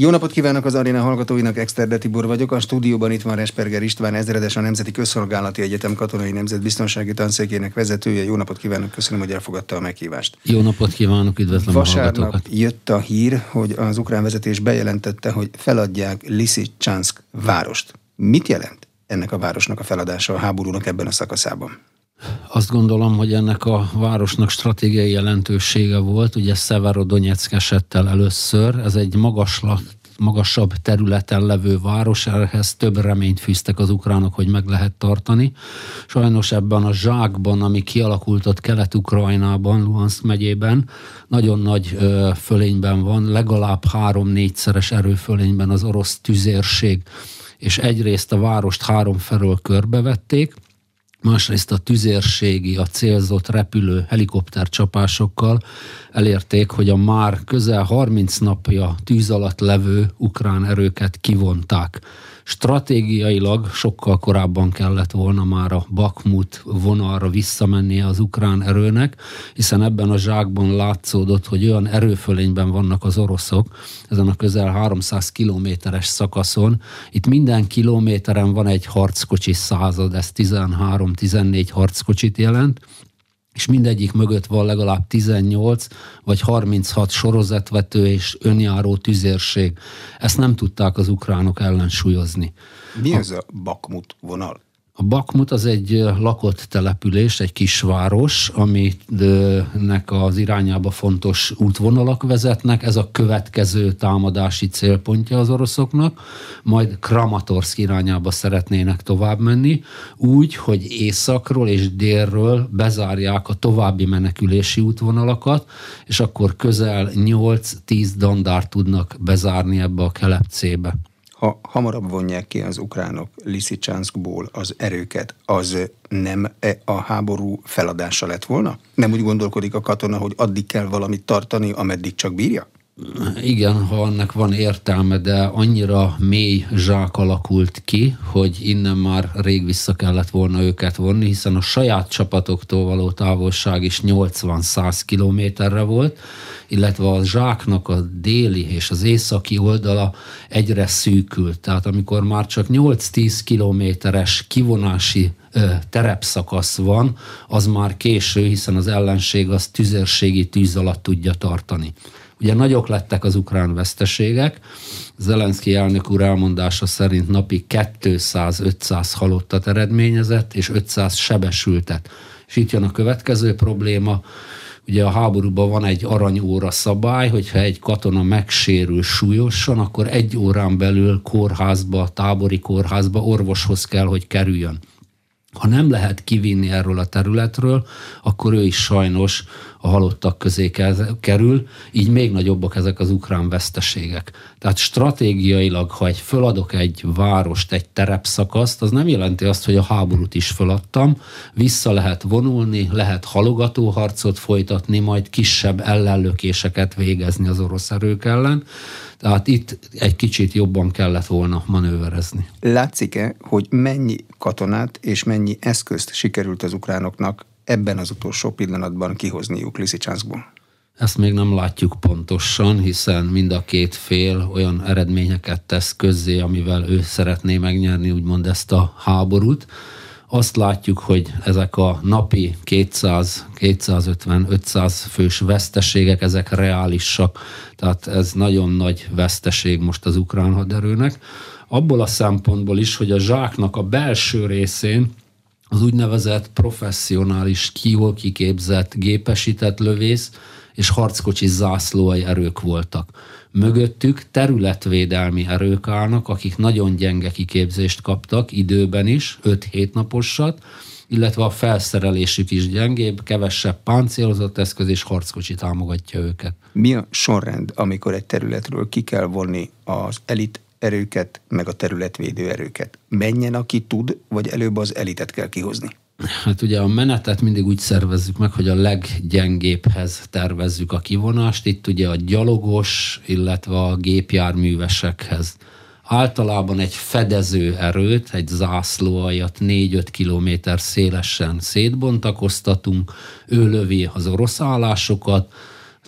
Jó napot kívánok az aréna hallgatóinak, Exterde Tibor vagyok. A stúdióban itt van Resperger István, ezredes a Nemzeti Közszolgálati Egyetem Katonai Nemzetbiztonsági Tanszékének vezetője. Jó napot kívánok, köszönöm, hogy elfogadta a meghívást. Jó napot kívánok, üdvözlöm Vasárnap a hallgatókat. jött a hír, hogy az ukrán vezetés bejelentette, hogy feladják Lysychansk várost. Mit jelent ennek a városnak a feladása a háborúnak ebben a szakaszában? Azt gondolom, hogy ennek a városnak stratégiai jelentősége volt. Ugye Szeverodonyeck esettel először. Ez egy magaslat, magasabb területen levő város, ehhez több reményt fűztek az ukránok, hogy meg lehet tartani. Sajnos ebben a zsákban, ami kialakult ott Kelet-Ukrajnában, Luhansk megyében, nagyon nagy ö, fölényben van, legalább három-négyszeres erőfölényben az orosz tüzérség, és egyrészt a várost három felől körbevették, másrészt a tüzérségi, a célzott repülő helikopter csapásokkal elérték, hogy a már közel 30 napja tűz alatt levő ukrán erőket kivonták. Stratégiailag sokkal korábban kellett volna már a Bakmut vonalra visszamennie az ukrán erőnek, hiszen ebben a zsákban látszódott, hogy olyan erőfölényben vannak az oroszok, ezen a közel 300 kilométeres szakaszon. Itt minden kilométeren van egy harckocsi század, ez 13-14 harckocsit jelent, és mindegyik mögött van legalább 18 vagy 36 sorozatvető és önjáró tüzérség. Ezt nem tudták az ukránok ellensúlyozni. Mi ez a Bakmut vonal? A Bakmut az egy lakott település, egy kisváros, aminek az irányába fontos útvonalak vezetnek. Ez a következő támadási célpontja az oroszoknak. Majd Kramatorsk irányába szeretnének tovább menni, úgy, hogy északról és délről bezárják a további menekülési útvonalakat, és akkor közel 8-10 dandár tudnak bezárni ebbe a kelepcébe ha hamarabb vonják ki az ukránok Lysychanskból az erőket, az nem -e a háború feladása lett volna? Nem úgy gondolkodik a katona, hogy addig kell valamit tartani, ameddig csak bírja? Igen, ha annak van értelme, de annyira mély zsák alakult ki, hogy innen már rég vissza kellett volna őket vonni, hiszen a saját csapatoktól való távolság is 80-100 kilométerre volt, illetve a zsáknak a déli és az északi oldala egyre szűkült. Tehát amikor már csak 8-10 kilométeres kivonási terepszakasz van, az már késő, hiszen az ellenség az tüzérségi tűz alatt tudja tartani. Ugye nagyok lettek az ukrán veszteségek, Zelenszky elnök úr elmondása szerint napi 200-500 halottat eredményezett, és 500 sebesültet. És itt jön a következő probléma, Ugye a háborúban van egy aranyóra szabály, hogyha egy katona megsérül súlyosan, akkor egy órán belül kórházba, tábori kórházba orvoshoz kell, hogy kerüljön. Ha nem lehet kivinni erről a területről, akkor ő is sajnos a halottak közé kerül, így még nagyobbak ezek az ukrán veszteségek. Tehát stratégiailag, ha egy föladok egy várost, egy terepszakaszt, az nem jelenti azt, hogy a háborút is föladtam, vissza lehet vonulni, lehet halogatóharcot folytatni, majd kisebb ellenlökéseket végezni az orosz erők ellen, tehát itt egy kicsit jobban kellett volna manőverezni. Látszik-e, hogy mennyi katonát és mennyi eszközt sikerült az ukránoknak ebben az utolsó pillanatban kihozniuk Lysychanskból? Ezt még nem látjuk pontosan, hiszen mind a két fél olyan eredményeket tesz közzé, amivel ő szeretné megnyerni úgymond ezt a háborút. Azt látjuk, hogy ezek a napi 200, 250, 500 fős veszteségek, ezek reálisak, tehát ez nagyon nagy veszteség most az ukrán haderőnek. Abból a szempontból is, hogy a zsáknak a belső részén az úgynevezett professzionális, jól kiképzett, gépesített lövész és harckocsi zászlóai erők voltak. Mögöttük területvédelmi erők állnak, akik nagyon gyenge kiképzést kaptak időben is, 5-7 naposat, illetve a felszerelésük is gyengébb, kevesebb páncélozott eszköz és harckocsi támogatja őket. Mi a sorrend, amikor egy területről ki kell vonni az elit erőket, meg a területvédő erőket. Menjen, aki tud, vagy előbb az elitet kell kihozni? Hát ugye a menetet mindig úgy szervezzük meg, hogy a leggyengébbhez tervezzük a kivonást. Itt ugye a gyalogos, illetve a gépjárművesekhez. Általában egy fedező erőt, egy zászlóajat 4-5 kilométer szélesen szétbontakoztatunk, ő lövi az orosz állásokat,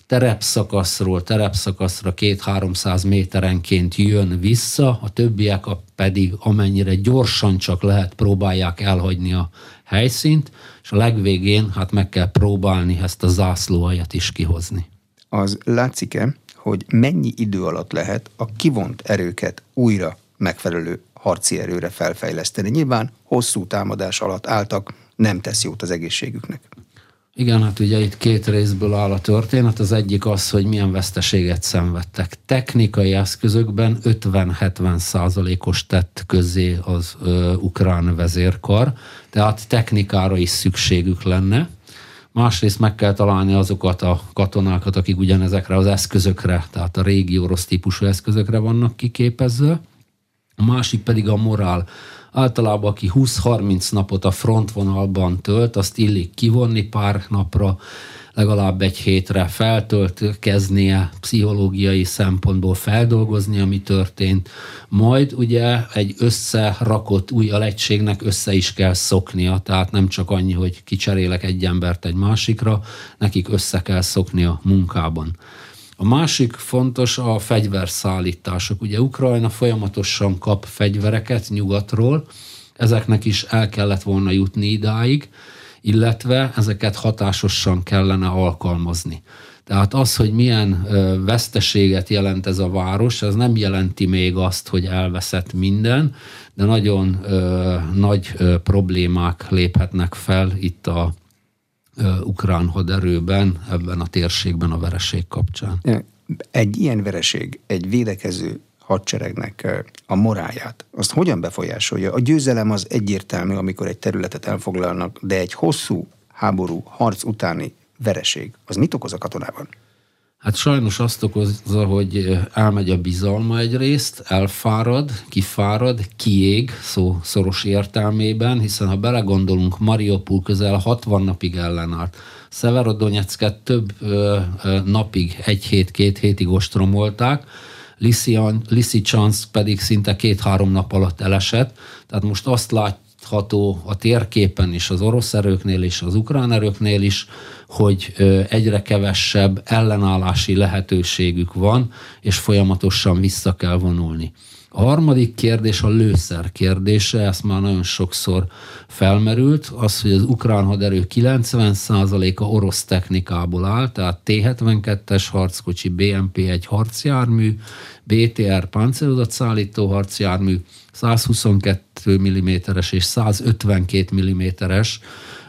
terepszakaszról terepszakaszra két-háromszáz méterenként jön vissza, a többiek pedig amennyire gyorsan csak lehet próbálják elhagyni a helyszínt, és a legvégén hát meg kell próbálni ezt a zászlóhajat is kihozni. Az látszik-e, hogy mennyi idő alatt lehet a kivont erőket újra megfelelő harci erőre felfejleszteni? Nyilván hosszú támadás alatt álltak, nem tesz jót az egészségüknek. Igen, hát ugye itt két részből áll a történet. Az egyik az, hogy milyen veszteséget szenvedtek. Technikai eszközökben 50-70 százalékos tett közé az ö, ukrán vezérkar, tehát technikára is szükségük lenne. Másrészt meg kell találni azokat a katonákat, akik ugyanezekre az eszközökre, tehát a régi orosz típusú eszközökre vannak kiképezve. A másik pedig a morál Általában aki 20-30 napot a frontvonalban tölt, azt illik kivonni pár napra, legalább egy hétre feltöltkeznie, pszichológiai szempontból feldolgozni, ami történt. Majd ugye egy összerakott új alegységnek össze is kell szoknia, tehát nem csak annyi, hogy kicserélek egy embert egy másikra, nekik össze kell a munkában. A másik fontos a fegyverszállítások. Ugye Ukrajna folyamatosan kap fegyvereket nyugatról, ezeknek is el kellett volna jutni idáig, illetve ezeket hatásosan kellene alkalmazni. Tehát az, hogy milyen veszteséget jelent ez a város, ez nem jelenti még azt, hogy elveszett minden, de nagyon ö, nagy ö, problémák léphetnek fel itt a ukrán haderőben, ebben a térségben a vereség kapcsán. Egy ilyen vereség, egy védekező hadseregnek a moráját, azt hogyan befolyásolja? A győzelem az egyértelmű, amikor egy területet elfoglalnak, de egy hosszú háború, harc utáni vereség, az mit okoz a katonában? Hát sajnos azt okozza, hogy elmegy a bizalma egyrészt, elfárad, kifárad, kiég, szó szoros értelmében, hiszen ha belegondolunk, Mariupol közel 60 napig ellenállt. Severodonyecket több ö, ö, napig, egy hét, két hétig ostromolták, Lysychansk pedig szinte két-három nap alatt elesett. Tehát most azt látható a térképen is, az orosz erőknél is, az ukrán erőknél is, hogy egyre kevesebb ellenállási lehetőségük van, és folyamatosan vissza kell vonulni. A harmadik kérdés a lőszer kérdése, ezt már nagyon sokszor felmerült, az, hogy az ukrán haderő 90%-a orosz technikából áll, tehát T-72-es harckocsi, BMP-1 harcjármű, BTR szállító harcjármű, 122 mm-es és 152 mm-es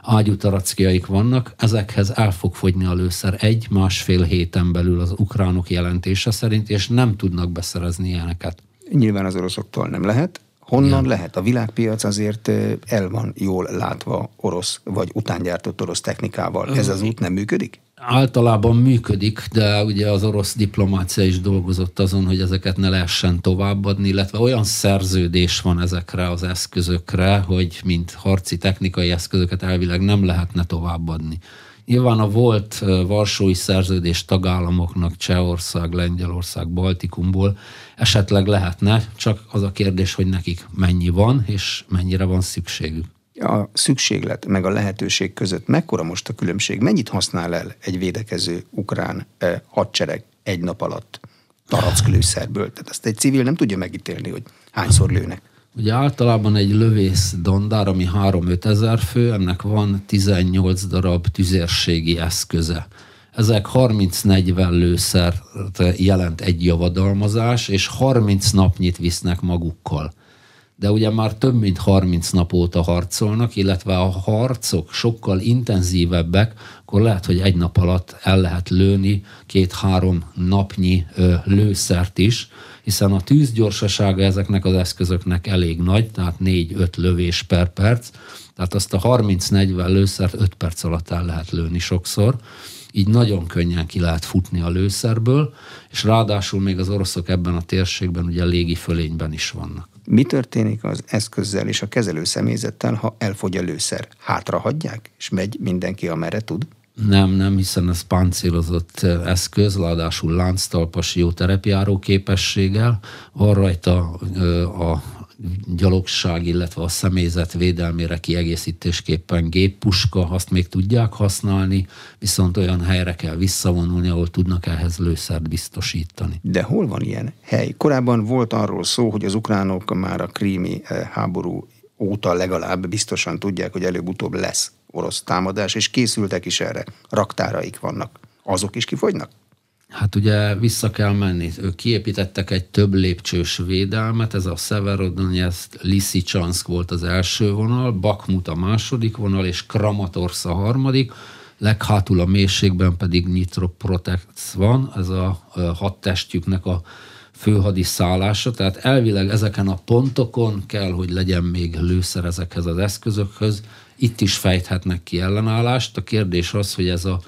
ágyutarackiaik vannak, ezekhez el fog fogyni a lőszer egy-másfél héten belül az ukránok jelentése szerint, és nem tudnak beszerezni ilyeneket. Nyilván az oroszoktól nem lehet. Honnan ja. lehet? A világpiac azért el van jól látva orosz vagy utángyártott orosz technikával. Ez az út nem működik? általában működik, de ugye az orosz diplomácia is dolgozott azon, hogy ezeket ne lehessen továbbadni, illetve olyan szerződés van ezekre az eszközökre, hogy mint harci technikai eszközöket elvileg nem lehetne továbbadni. Nyilván a volt Varsói szerződés tagállamoknak Csehország, Lengyelország, Baltikumból esetleg lehetne, csak az a kérdés, hogy nekik mennyi van, és mennyire van szükségük a szükséglet meg a lehetőség között mekkora most a különbség? Mennyit használ el egy védekező ukrán eh, hadsereg egy nap alatt tarack lőszerből? Tehát ezt egy civil nem tudja megítélni, hogy hányszor lőnek. Ugye általában egy lövész dandár, ami 3-5 ezer fő, ennek van 18 darab tüzérségi eszköze. Ezek 30-40 lőszer jelent egy javadalmazás, és 30 napnyit visznek magukkal de ugye már több mint 30 nap óta harcolnak, illetve a harcok sokkal intenzívebbek, akkor lehet, hogy egy nap alatt el lehet lőni két-három napnyi ö, lőszert is, hiszen a tűzgyorsasága ezeknek az eszközöknek elég nagy, tehát 4-5 lövés per perc, tehát azt a 30-40 lőszert 5 perc alatt el lehet lőni sokszor, így nagyon könnyen ki lehet futni a lőszerből, és ráadásul még az oroszok ebben a térségben ugye légi fölényben is vannak. Mi történik az eszközzel és a kezelő személyzettel, ha elfogy a lőszer? Hátra hagyják, és megy mindenki, amerre tud? Nem, nem, hiszen ez páncélozott eszköz, ráadásul lánctalpas jó terepjáró képességgel, van rajta a gyalogság, illetve a személyzet védelmére kiegészítésképpen géppuska, azt még tudják használni, viszont olyan helyre kell visszavonulni, ahol tudnak ehhez lőszert biztosítani. De hol van ilyen hely? Korábban volt arról szó, hogy az ukránok már a krími eh, háború óta legalább biztosan tudják, hogy előbb-utóbb lesz orosz támadás, és készültek is erre. Raktáraik vannak. Azok is kifogynak? Hát ugye vissza kell menni. Ők kiépítettek egy több lépcsős védelmet, ez a Severodonetsk, Lysychansk volt az első vonal, Bakmut a második vonal, és Kramatorsk a harmadik, leghátul a mélységben pedig Nitroprotect van, ez a hat testjüknek a főhadi szállása, tehát elvileg ezeken a pontokon kell, hogy legyen még lőszer ezekhez az eszközökhöz, itt is fejthetnek ki ellenállást. A kérdés az, hogy ez a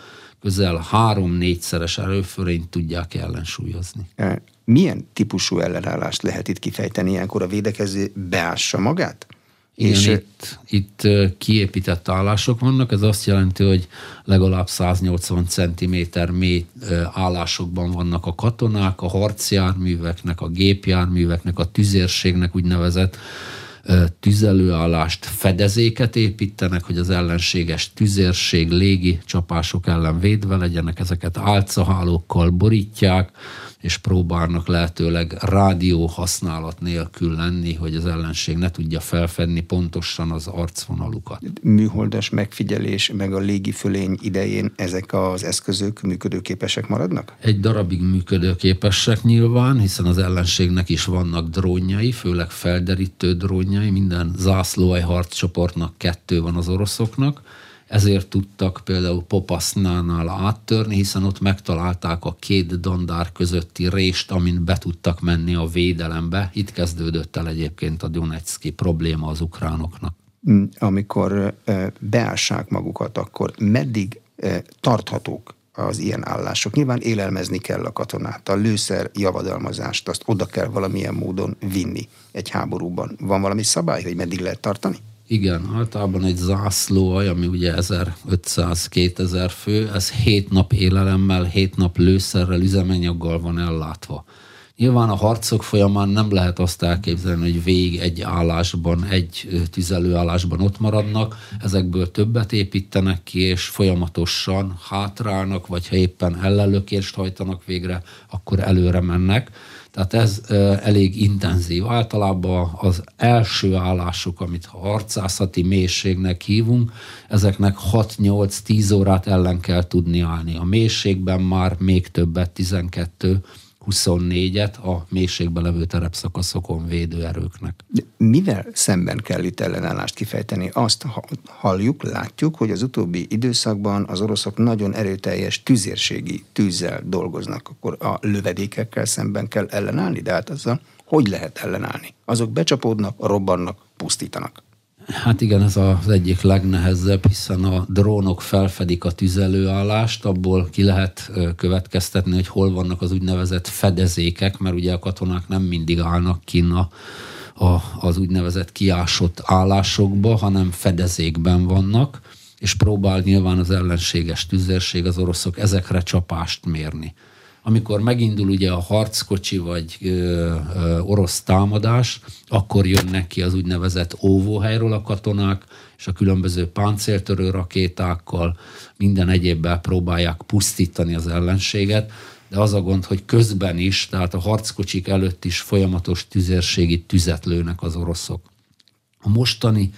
közel három-négyszeres erőförényt tudják ellensúlyozni. E, milyen típusú ellenállást lehet itt kifejteni? Ilyenkor a védekező beássa magát? Igen, és itt, itt kiépített állások vannak, ez azt jelenti, hogy legalább 180 cm mély állásokban vannak a katonák, a harcjárműveknek, a gépjárműveknek, a tüzérségnek úgynevezett tüzelőállást, fedezéket építenek, hogy az ellenséges tüzérség, légi csapások ellen védve legyenek, ezeket álcahálókkal borítják, és próbálnak lehetőleg rádió használat nélkül lenni, hogy az ellenség ne tudja felfedni pontosan az arcvonalukat. Műholdas megfigyelés meg a légi fölény idején ezek az eszközök működőképesek maradnak? Egy darabig működőképesek nyilván, hiszen az ellenségnek is vannak drónjai, főleg felderítő drónjai, minden zászlóaj harccsoportnak kettő van az oroszoknak, ezért tudtak például Popasznánál áttörni, hiszen ott megtalálták a két dandár közötti rést, amin be tudtak menni a védelembe. Itt kezdődött el egyébként a Donetszki probléma az ukránoknak. Mm, amikor beássák magukat, akkor meddig tarthatók az ilyen állások. Nyilván élelmezni kell a katonát, a lőszer javadalmazást, azt oda kell valamilyen módon vinni egy háborúban. Van valami szabály, hogy meddig lehet tartani? Igen, általában egy zászlóaj, ami ugye 1500-2000 fő, ez 7 nap élelemmel, 7 nap lőszerrel, üzemanyaggal van ellátva. Nyilván a harcok folyamán nem lehet azt elképzelni, hogy végig egy állásban, egy tüzelőállásban ott maradnak, ezekből többet építenek ki, és folyamatosan hátrálnak, vagy ha éppen ellelökést hajtanak végre, akkor előre mennek. Tehát ez elég intenzív. Általában az első állások, amit harcászati mélységnek hívunk, ezeknek 6-8-10 órát ellen kell tudni állni. A mélységben már még többet, 12 24-et a mélységben levő terepszakaszokon védőerőknek. De mivel szemben kell itt ellenállást kifejteni? Azt halljuk, látjuk, hogy az utóbbi időszakban az oroszok nagyon erőteljes tüzérségi tűzzel dolgoznak, akkor a lövedékekkel szemben kell ellenállni, de hát azzal hogy lehet ellenállni? Azok becsapódnak, robbannak, pusztítanak. Hát igen, ez az egyik legnehezebb, hiszen a drónok felfedik a tüzelőállást, abból ki lehet következtetni, hogy hol vannak az úgynevezett fedezékek, mert ugye a katonák nem mindig állnak kin a, a, az úgynevezett kiásott állásokba, hanem fedezékben vannak, és próbál nyilván az ellenséges tüzérség, az oroszok ezekre csapást mérni amikor megindul ugye a harckocsi vagy ö, ö, orosz támadás, akkor jönnek ki az úgynevezett óvóhelyről a katonák, és a különböző páncéltörő rakétákkal, minden egyébbel próbálják pusztítani az ellenséget, de az a gond, hogy közben is, tehát a harckocsik előtt is folyamatos tüzérségi tüzet lőnek az oroszok. A mostani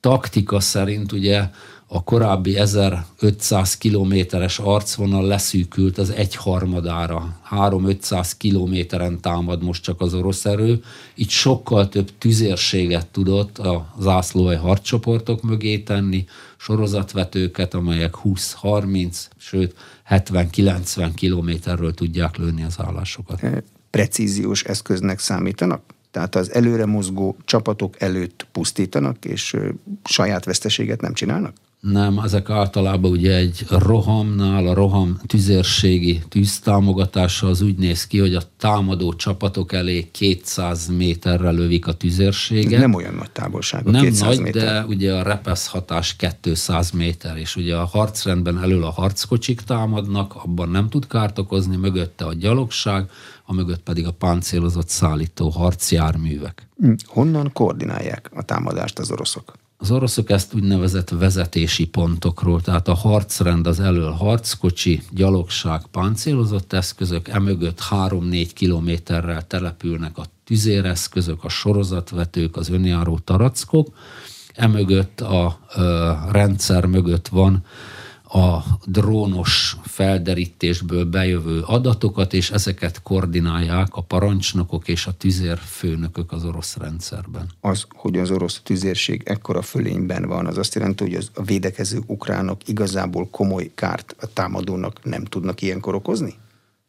taktika szerint ugye a korábbi 1500 kilométeres arcvonal leszűkült az egyharmadára. 3-500 kilométeren támad most csak az orosz erő. Itt sokkal több tüzérséget tudott a zászlóai harccsoportok mögé tenni, sorozatvetőket, amelyek 20-30, sőt 70-90 kilométerről tudják lőni az állásokat. Precíziós eszköznek számítanak? Tehát az előre mozgó csapatok előtt pusztítanak, és saját veszteséget nem csinálnak? Nem, ezek általában ugye egy rohamnál, a roham tüzérségi tűztámogatása az úgy néz ki, hogy a támadó csapatok elé 200 méterre lövik a tüzérséget. Nem olyan nagy távolság, Nem 200 nagy, méter. de ugye a repesz hatás 200 méter, és ugye a harcrendben elől a harckocsik támadnak, abban nem tud kárt okozni, mögötte a gyalogság, a mögött pedig a páncélozott szállító harcjárművek. Honnan koordinálják a támadást az oroszok? Az oroszok ezt úgynevezett vezetési pontokról, tehát a harcrend az elől harckocsi, gyalogság, páncélozott eszközök, emögött 3-4 kilométerrel települnek a tüzéreszközök, a sorozatvetők, az önjáró tarackok, emögött a ö, rendszer mögött van a drónos felderítésből bejövő adatokat, és ezeket koordinálják a parancsnokok és a tüzérfőnökök az orosz rendszerben. Az, hogy az orosz tüzérség ekkora fölényben van, az azt jelenti, hogy az a védekező ukránok igazából komoly kárt a támadónak nem tudnak ilyenkor okozni?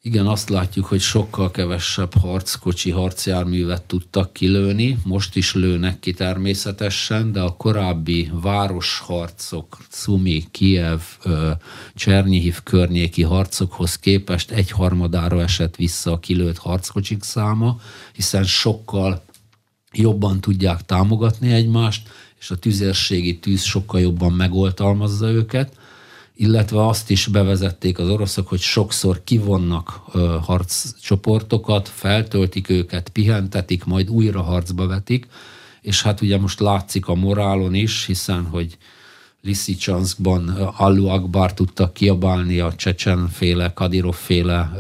Igen, azt látjuk, hogy sokkal kevesebb harckocsi, harcjárművet tudtak kilőni, most is lőnek ki természetesen, de a korábbi városharcok, Szumi, Kiev, Csernyihiv környéki harcokhoz képest egyharmadára esett vissza a kilőtt harckocsik száma, hiszen sokkal jobban tudják támogatni egymást, és a tüzérségi tűz sokkal jobban megoltalmazza őket, illetve azt is bevezették az oroszok, hogy sokszor kivonnak harccsoportokat, feltöltik őket, pihentetik, majd újra harcba vetik, és hát ugye most látszik a morálon is, hiszen, hogy Liszicsanszkban Allu Akbar tudtak kiabálni a csecsenféle, Kadirov-féle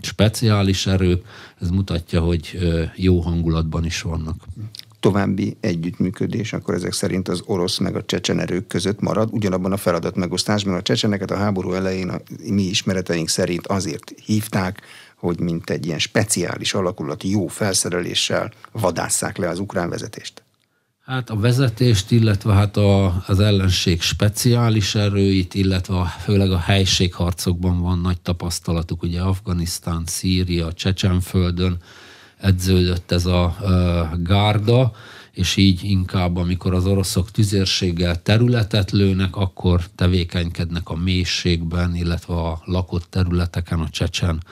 speciális erők, ez mutatja, hogy jó hangulatban is vannak további együttműködés, akkor ezek szerint az orosz meg a csecsen erők között marad, ugyanabban a feladat megosztásban. A csecseneket a háború elején a mi ismereteink szerint azért hívták, hogy mint egy ilyen speciális alakulat jó felszereléssel vadásszák le az ukrán vezetést. Hát a vezetést, illetve hát a, az ellenség speciális erőit, illetve a, főleg a helységharcokban van nagy tapasztalatuk, ugye Afganisztán, Szíria, Csecsenföldön, edződött ez a gárda, és így inkább, amikor az oroszok tüzérséggel területet lőnek, akkor tevékenykednek a mélységben, illetve a lakott területeken a csecsen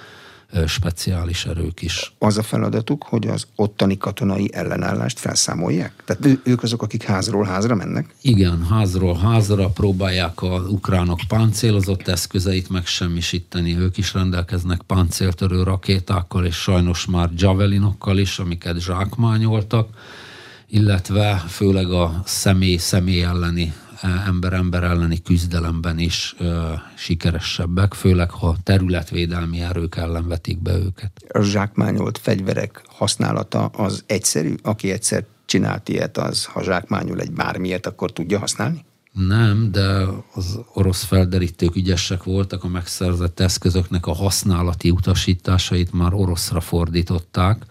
speciális erők is. Az a feladatuk, hogy az ottani katonai ellenállást felszámolják? Tehát ők azok, akik házról házra mennek? Igen, házról házra próbálják a ukránok páncélozott eszközeit megsemmisíteni. Ők is rendelkeznek páncéltörő rakétákkal, és sajnos már javelinokkal is, amiket zsákmányoltak illetve főleg a személy-személy elleni ember-ember elleni küzdelemben is sikeresebbek, főleg ha területvédelmi erők ellen vetik be őket. A zsákmányolt fegyverek használata az egyszerű? Aki egyszer csinált ilyet, az ha zsákmányol egy bármilyet, akkor tudja használni? Nem, de az orosz felderítők ügyesek voltak, a megszerzett eszközöknek a használati utasításait már oroszra fordították,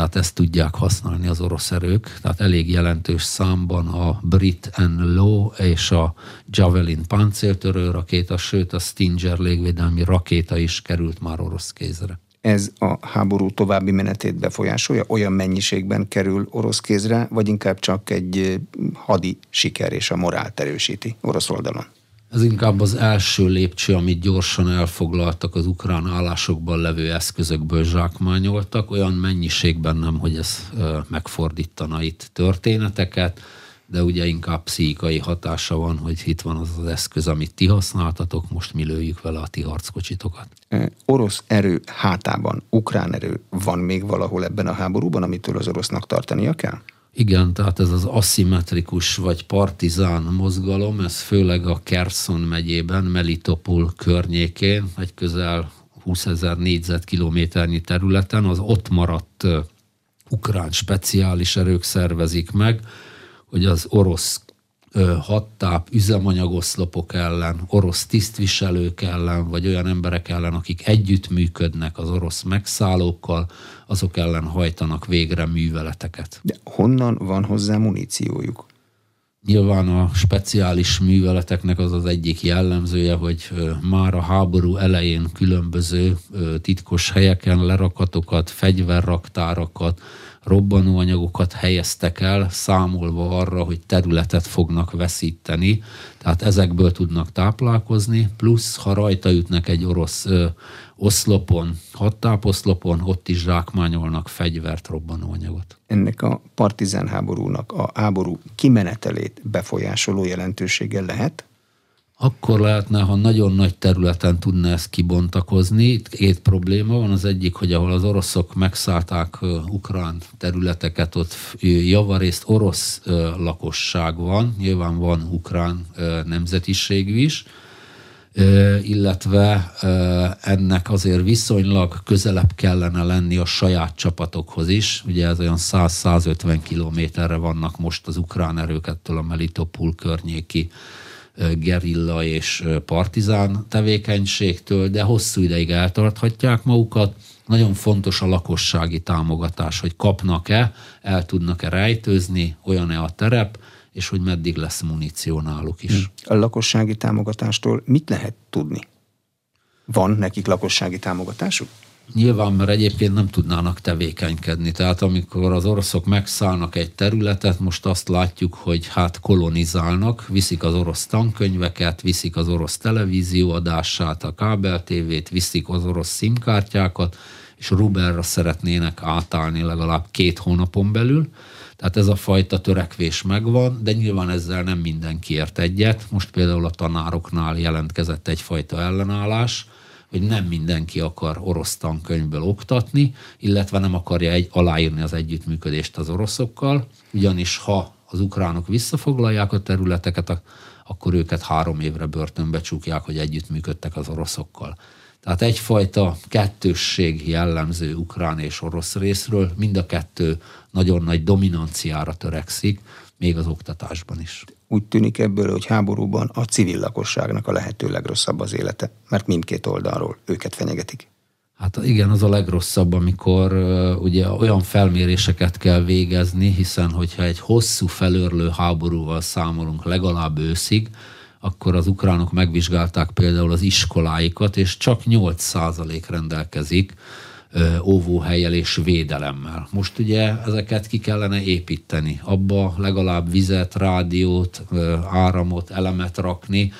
tehát ezt tudják használni az orosz erők, tehát elég jelentős számban a Brit Law és a Javelin páncéltörő rakéta, sőt a Stinger légvédelmi rakéta is került már orosz kézre. Ez a háború további menetét befolyásolja? Olyan mennyiségben kerül orosz kézre, vagy inkább csak egy hadi siker és a morált erősíti orosz oldalon? Ez inkább az első lépcső, amit gyorsan elfoglaltak az ukrán állásokban levő eszközökből zsákmányoltak, olyan mennyiségben nem, hogy ez megfordítana itt történeteket, de ugye inkább pszichikai hatása van, hogy itt van az az eszköz, amit ti használtatok, most mi lőjük vele a ti harckocsitokat. Orosz erő hátában, ukrán erő van még valahol ebben a háborúban, amitől az orosznak tartania kell? Igen, tehát ez az aszimmetrikus vagy partizán mozgalom, ez főleg a Kerson megyében, Melitopol környékén, egy közel 20 ezer négyzetkilométernyi területen, az ott maradt ukrán speciális erők szervezik meg, hogy az orosz hattáp üzemanyagoszlopok ellen, orosz tisztviselők ellen, vagy olyan emberek ellen, akik együttműködnek az orosz megszállókkal, azok ellen hajtanak végre műveleteket. De honnan van hozzá muníciójuk? Nyilván a speciális műveleteknek az az egyik jellemzője, hogy már a háború elején különböző titkos helyeken lerakatokat, fegyverraktárakat, robbanóanyagokat helyeztek el, számolva arra, hogy területet fognak veszíteni, tehát ezekből tudnak táplálkozni, plusz ha rajta ütnek egy orosz ö, oszlopon, hadtáposzlopon, ott is zsákmányolnak fegyvert, robbanóanyagot. Ennek a partizán háborúnak a háború kimenetelét befolyásoló jelentősége lehet? Akkor lehetne, ha nagyon nagy területen tudna ezt kibontakozni. Itt két probléma van. Az egyik, hogy ahol az oroszok megszállták ukrán területeket, ott javarészt orosz lakosság van, nyilván van ukrán nemzetiség is, illetve ennek azért viszonylag közelebb kellene lenni a saját csapatokhoz is. Ugye ez olyan 100-150 kilométerre vannak most az ukrán erőkettől a Melitopol környéki gerilla és partizán tevékenységtől, de hosszú ideig eltarthatják magukat. Nagyon fontos a lakossági támogatás, hogy kapnak-e, el tudnak-e rejtőzni, olyan-e a terep, és hogy meddig lesz muníció náluk is. A lakossági támogatástól mit lehet tudni? Van nekik lakossági támogatásuk? Nyilván, mert egyébként nem tudnának tevékenykedni. Tehát amikor az oroszok megszállnak egy területet, most azt látjuk, hogy hát kolonizálnak, viszik az orosz tankönyveket, viszik az orosz televízióadását, a kábel tévét, viszik az orosz szimkártyákat, és rubelra szeretnének átállni legalább két hónapon belül. Tehát ez a fajta törekvés megvan, de nyilván ezzel nem mindenki ért egyet. Most például a tanároknál jelentkezett egyfajta ellenállás, hogy nem mindenki akar orosz tankönyvből oktatni, illetve nem akarja egy, aláírni az együttműködést az oroszokkal, ugyanis ha az ukránok visszafoglalják a területeket, akkor őket három évre börtönbe csukják, hogy együttműködtek az oroszokkal. Tehát egyfajta kettősség jellemző ukrán és orosz részről, mind a kettő nagyon nagy dominanciára törekszik, még az oktatásban is úgy tűnik ebből, hogy háborúban a civil lakosságnak a lehető legrosszabb az élete, mert mindkét oldalról őket fenyegetik. Hát igen, az a legrosszabb, amikor uh, ugye olyan felméréseket kell végezni, hiszen hogyha egy hosszú felörlő háborúval számolunk legalább őszig, akkor az ukránok megvizsgálták például az iskoláikat, és csak 8% rendelkezik óvóhelyel és védelemmel. Most ugye ezeket ki kellene építeni, abba legalább vizet, rádiót, áramot, elemet rakni,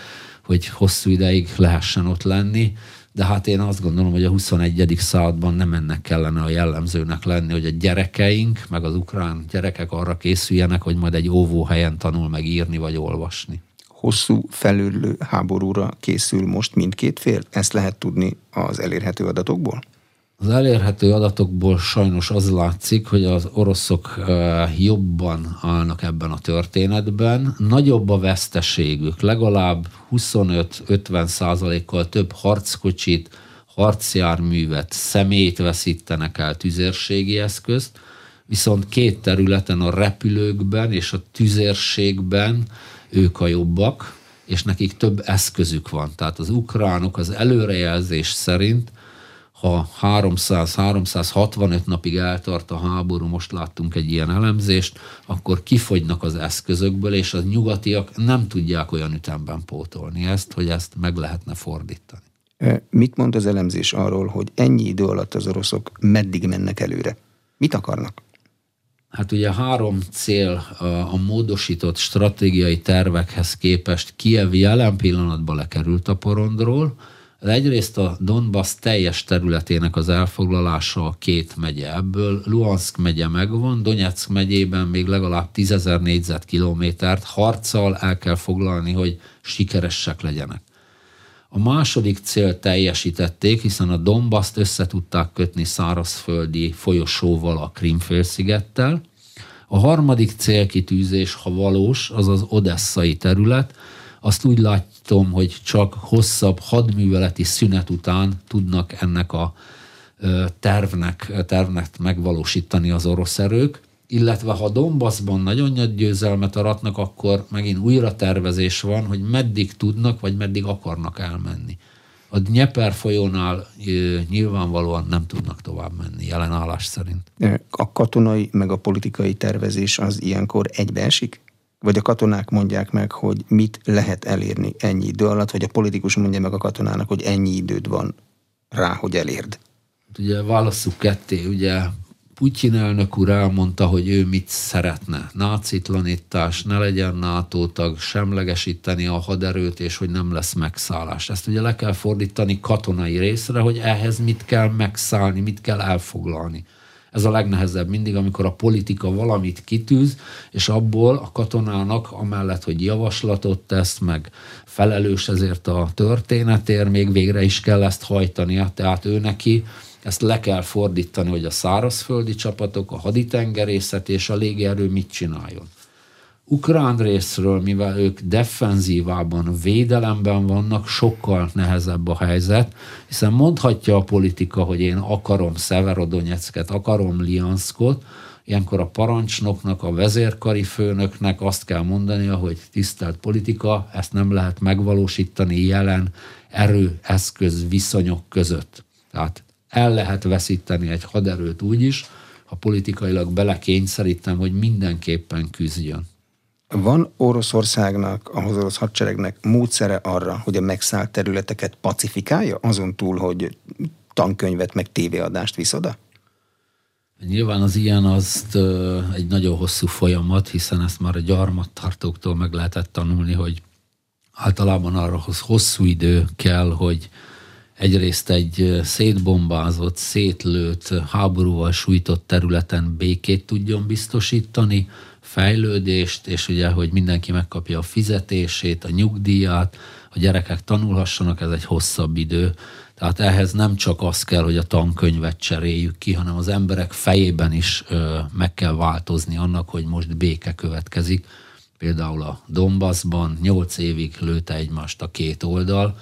hogy hosszú ideig lehessen ott lenni, de hát én azt gondolom, hogy a 21. században nem ennek kellene a jellemzőnek lenni, hogy a gyerekeink, meg az ukrán gyerekek arra készüljenek, hogy majd egy óvóhelyen tanul meg írni vagy olvasni. Hosszú felülő háborúra készül most mindkét fél? Ezt lehet tudni az elérhető adatokból? Az elérhető adatokból sajnos az látszik, hogy az oroszok jobban állnak ebben a történetben. Nagyobb a veszteségük, legalább 25-50 százalékkal több harckocsit, harcjárművet, szemét veszítenek el tüzérségi eszközt, viszont két területen, a repülőkben és a tüzérségben ők a jobbak, és nekik több eszközük van. Tehát az ukránok az előrejelzés szerint ha 300-365 napig eltart a háború, most láttunk egy ilyen elemzést, akkor kifogynak az eszközökből, és a nyugatiak nem tudják olyan ütemben pótolni ezt, hogy ezt meg lehetne fordítani. Mit mond az elemzés arról, hogy ennyi idő alatt az oroszok meddig mennek előre? Mit akarnak? Hát ugye három cél a módosított stratégiai tervekhez képest Kiev jelen pillanatban lekerült a porondról, Egyrészt a Donbass teljes területének az elfoglalása a két megye. Ebből Luhansk megye megvan, Donetsk megyében még legalább 10 négyzetkilométert harccal el kell foglalni, hogy sikeresek legyenek. A második cél teljesítették, hiszen a Donbaszt össze tudták kötni szárazföldi folyosóval a Krimfélszigettel. A harmadik célkitűzés, ha valós, az az odesszai terület, azt úgy látom, hogy csak hosszabb hadműveleti szünet után tudnak ennek a tervnek, tervnek megvalósítani az orosz erők, illetve ha Donbassban nagyon nagy győzelmet aratnak, akkor megint újra tervezés van, hogy meddig tudnak, vagy meddig akarnak elmenni. A Dnieper folyónál nyilvánvalóan nem tudnak tovább menni, jelenállás szerint. A katonai meg a politikai tervezés az ilyenkor egybeesik? Vagy a katonák mondják meg, hogy mit lehet elérni ennyi idő alatt, vagy a politikus mondja meg a katonának, hogy ennyi időd van rá, hogy elérd? Ugye válasszuk ketté, ugye Putyin elnök úr elmondta, hogy ő mit szeretne. Nácitlanítás, ne legyen NATO tag, semlegesíteni a haderőt, és hogy nem lesz megszállás. Ezt ugye le kell fordítani katonai részre, hogy ehhez mit kell megszállni, mit kell elfoglalni. Ez a legnehezebb mindig, amikor a politika valamit kitűz, és abból a katonának, amellett, hogy javaslatot tesz, meg felelős ezért a történetért, még végre is kell ezt hajtania. Tehát ő neki ezt le kell fordítani, hogy a szárazföldi csapatok, a haditengerészet és a légierő mit csináljon. Ukrán részről, mivel ők defenzívában, védelemben vannak, sokkal nehezebb a helyzet, hiszen mondhatja a politika, hogy én akarom Szeverodonyecket, akarom Lianszkot, ilyenkor a parancsnoknak, a vezérkari főnöknek azt kell mondania, hogy tisztelt politika, ezt nem lehet megvalósítani jelen erő, eszköz, viszonyok között. Tehát el lehet veszíteni egy haderőt úgy is, ha politikailag belekényszerítem, hogy mindenképpen küzdjön. Van Oroszországnak, az orosz hadseregnek módszere arra, hogy a megszállt területeket pacifikálja, azon túl, hogy tankönyvet meg tévéadást visz oda? Nyilván az ilyen az egy nagyon hosszú folyamat, hiszen ezt már a gyarmattartóktól meg lehetett tanulni, hogy általában arra hosszú idő kell, hogy egyrészt egy szétbombázott, szétlőtt, háborúval sújtott területen békét tudjon biztosítani, fejlődést, és ugye, hogy mindenki megkapja a fizetését, a nyugdíjat, a gyerekek tanulhassanak, ez egy hosszabb idő. Tehát ehhez nem csak az kell, hogy a tankönyvet cseréljük ki, hanem az emberek fejében is ö, meg kell változni annak, hogy most béke következik. Például a Donbassban 8 évig lőtte egymást a két oldal,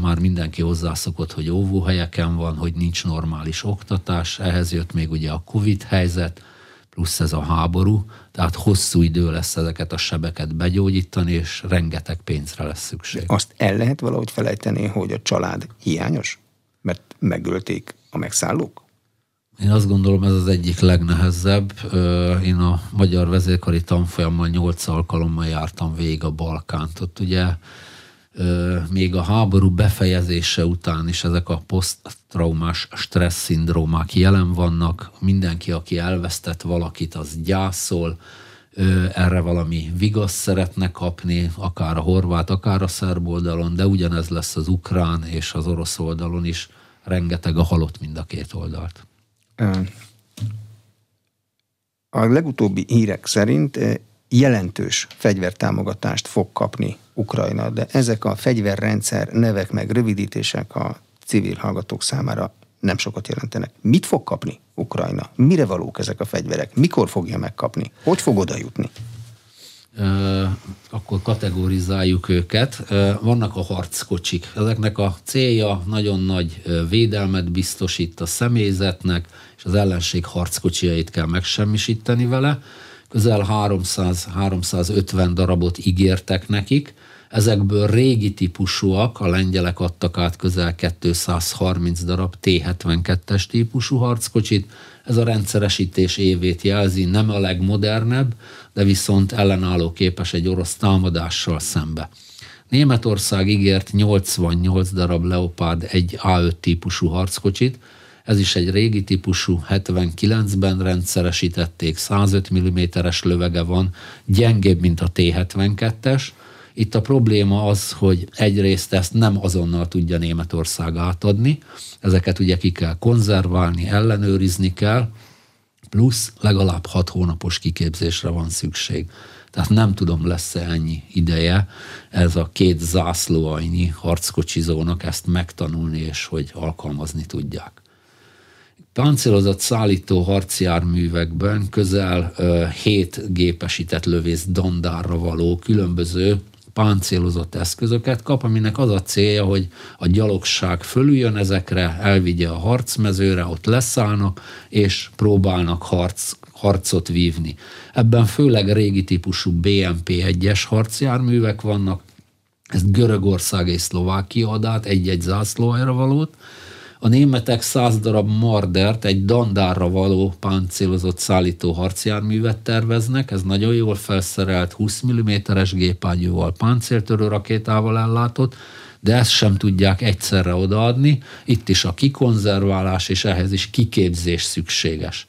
már mindenki hozzászokott, hogy óvóhelyeken van, hogy nincs normális oktatás, ehhez jött még ugye a Covid helyzet, plusz ez a háború, tehát hosszú idő lesz ezeket a sebeket begyógyítani, és rengeteg pénzre lesz szükség. Azt el lehet valahogy felejteni, hogy a család hiányos? Mert megölték a megszállók? Én azt gondolom, ez az egyik legnehezebb. Én a magyar vezérkari tanfolyammal nyolc alkalommal jártam végig a Balkánt. Ott ugye még a háború befejezése után is ezek a poszttraumás stressz szindrómák jelen vannak. Mindenki, aki elvesztett valakit, az gyászol, erre valami vigasz szeretne kapni, akár a horvát, akár a szerb oldalon, de ugyanez lesz az ukrán és az orosz oldalon is. Rengeteg a halott mind a két oldalt. A legutóbbi hírek szerint jelentős fegyvertámogatást fog kapni Ukrajna, de ezek a fegyverrendszer nevek meg rövidítések a civil hallgatók számára nem sokat jelentenek. Mit fog kapni Ukrajna? Mire valók ezek a fegyverek? Mikor fogja megkapni? Hogy fog oda jutni? akkor kategorizáljuk őket. Vannak a harckocsik. Ezeknek a célja nagyon nagy védelmet biztosít a személyzetnek, és az ellenség harckocsiait kell megsemmisíteni vele közel 300-350 darabot ígértek nekik, ezekből régi típusúak, a lengyelek adtak át közel 230 darab T-72-es típusú harckocsit, ez a rendszeresítés évét jelzi, nem a legmodernebb, de viszont ellenálló képes egy orosz támadással szembe. Németország ígért 88 darab Leopard egy A5 típusú harckocsit, ez is egy régi típusú, 79-ben rendszeresítették, 105 mm-es lövege van, gyengébb, mint a T-72-es. Itt a probléma az, hogy egyrészt ezt nem azonnal tudja Németország átadni, ezeket ugye ki kell konzerválni, ellenőrizni kell, plusz legalább hat hónapos kiképzésre van szükség. Tehát nem tudom, lesz-e ennyi ideje ez a két zászlóajnyi harckocsizónak ezt megtanulni, és hogy alkalmazni tudják páncélozott szállító harcjárművekben közel 7 gépesített lövész dandárra való különböző páncélozott eszközöket kap, aminek az a célja, hogy a gyalogság fölüljön ezekre, elvigye a harcmezőre, ott leszállnak, és próbálnak harc, harcot vívni. Ebben főleg régi típusú BMP-1-es harcjárművek vannak, ezt Görögország és Szlovákia ad át, egy-egy zászlóhelyre valót, A németek 100 darab Mardert, egy dandárra való páncélozott szállító harcjárművet terveznek, ez nagyon jól felszerelt 20 mm-es gépágyúval, páncéltörő rakétával ellátott, de ezt sem tudják egyszerre odaadni. Itt is a kikonzerválás és ehhez is kiképzés szükséges.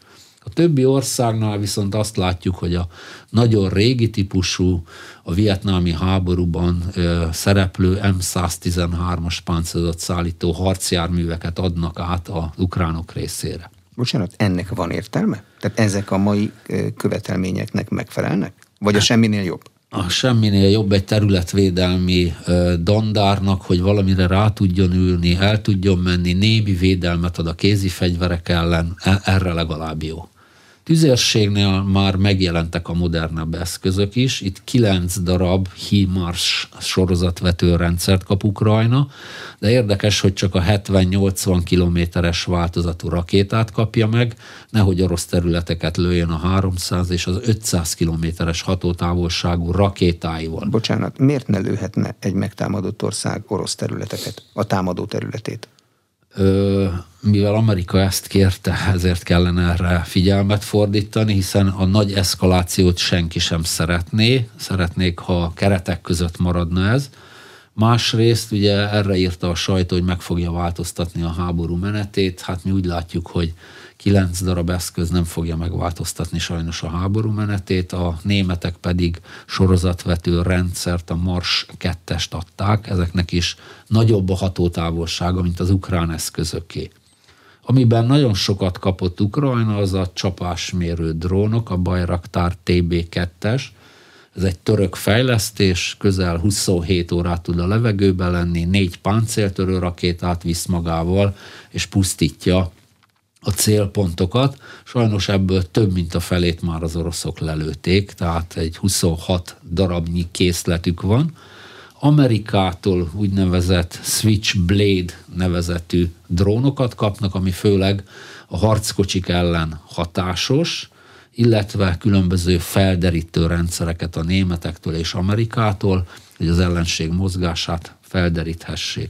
A többi országnál viszont azt látjuk, hogy a nagyon régi típusú, a vietnámi háborúban ö, szereplő M113-as páncélozott szállító harcjárműveket adnak át az ukránok részére. Bocsánat, ennek van értelme? Tehát ezek a mai követelményeknek megfelelnek? Vagy a semminél jobb? a semminél jobb egy területvédelmi dandárnak, hogy valamire rá tudjon ülni, el tudjon menni, némi védelmet ad a kézi fegyverek ellen, e, erre legalább jó. Tüzérségnél már megjelentek a modernebb eszközök is. Itt kilenc darab HIMARS sorozatvető rendszert kap Ukrajna, de érdekes, hogy csak a 70-80 kilométeres változatú rakétát kapja meg, nehogy orosz területeket lőjön a 300 és az 500 kilométeres hatótávolságú rakétáival. Bocsánat, miért ne lőhetne egy megtámadott ország orosz területeket, a támadó területét? Mivel Amerika ezt kérte, ezért kellene erre figyelmet fordítani, hiszen a nagy eszkalációt senki sem szeretné, szeretnék, ha keretek között maradna ez. Másrészt ugye erre írta a sajtó, hogy meg fogja változtatni a háború menetét, hát mi úgy látjuk, hogy kilenc darab eszköz nem fogja megváltoztatni sajnos a háború menetét, a németek pedig sorozatvető rendszert, a Mars 2-est adták, ezeknek is nagyobb a hatótávolsága, mint az ukrán eszközöké. Amiben nagyon sokat kapott Ukrajna, az a csapásmérő drónok, a Bayraktar TB2-es, ez egy török fejlesztés, közel 27 órát tud a levegőben lenni, négy páncéltörő rakétát visz magával, és pusztítja a célpontokat. Sajnos ebből több, mint a felét már az oroszok lelőtték, tehát egy 26 darabnyi készletük van. Amerikától úgynevezett Switchblade nevezetű drónokat kapnak, ami főleg a harckocsik ellen hatásos, illetve különböző felderítő rendszereket a németektől és Amerikától, hogy az ellenség mozgását felderíthessék.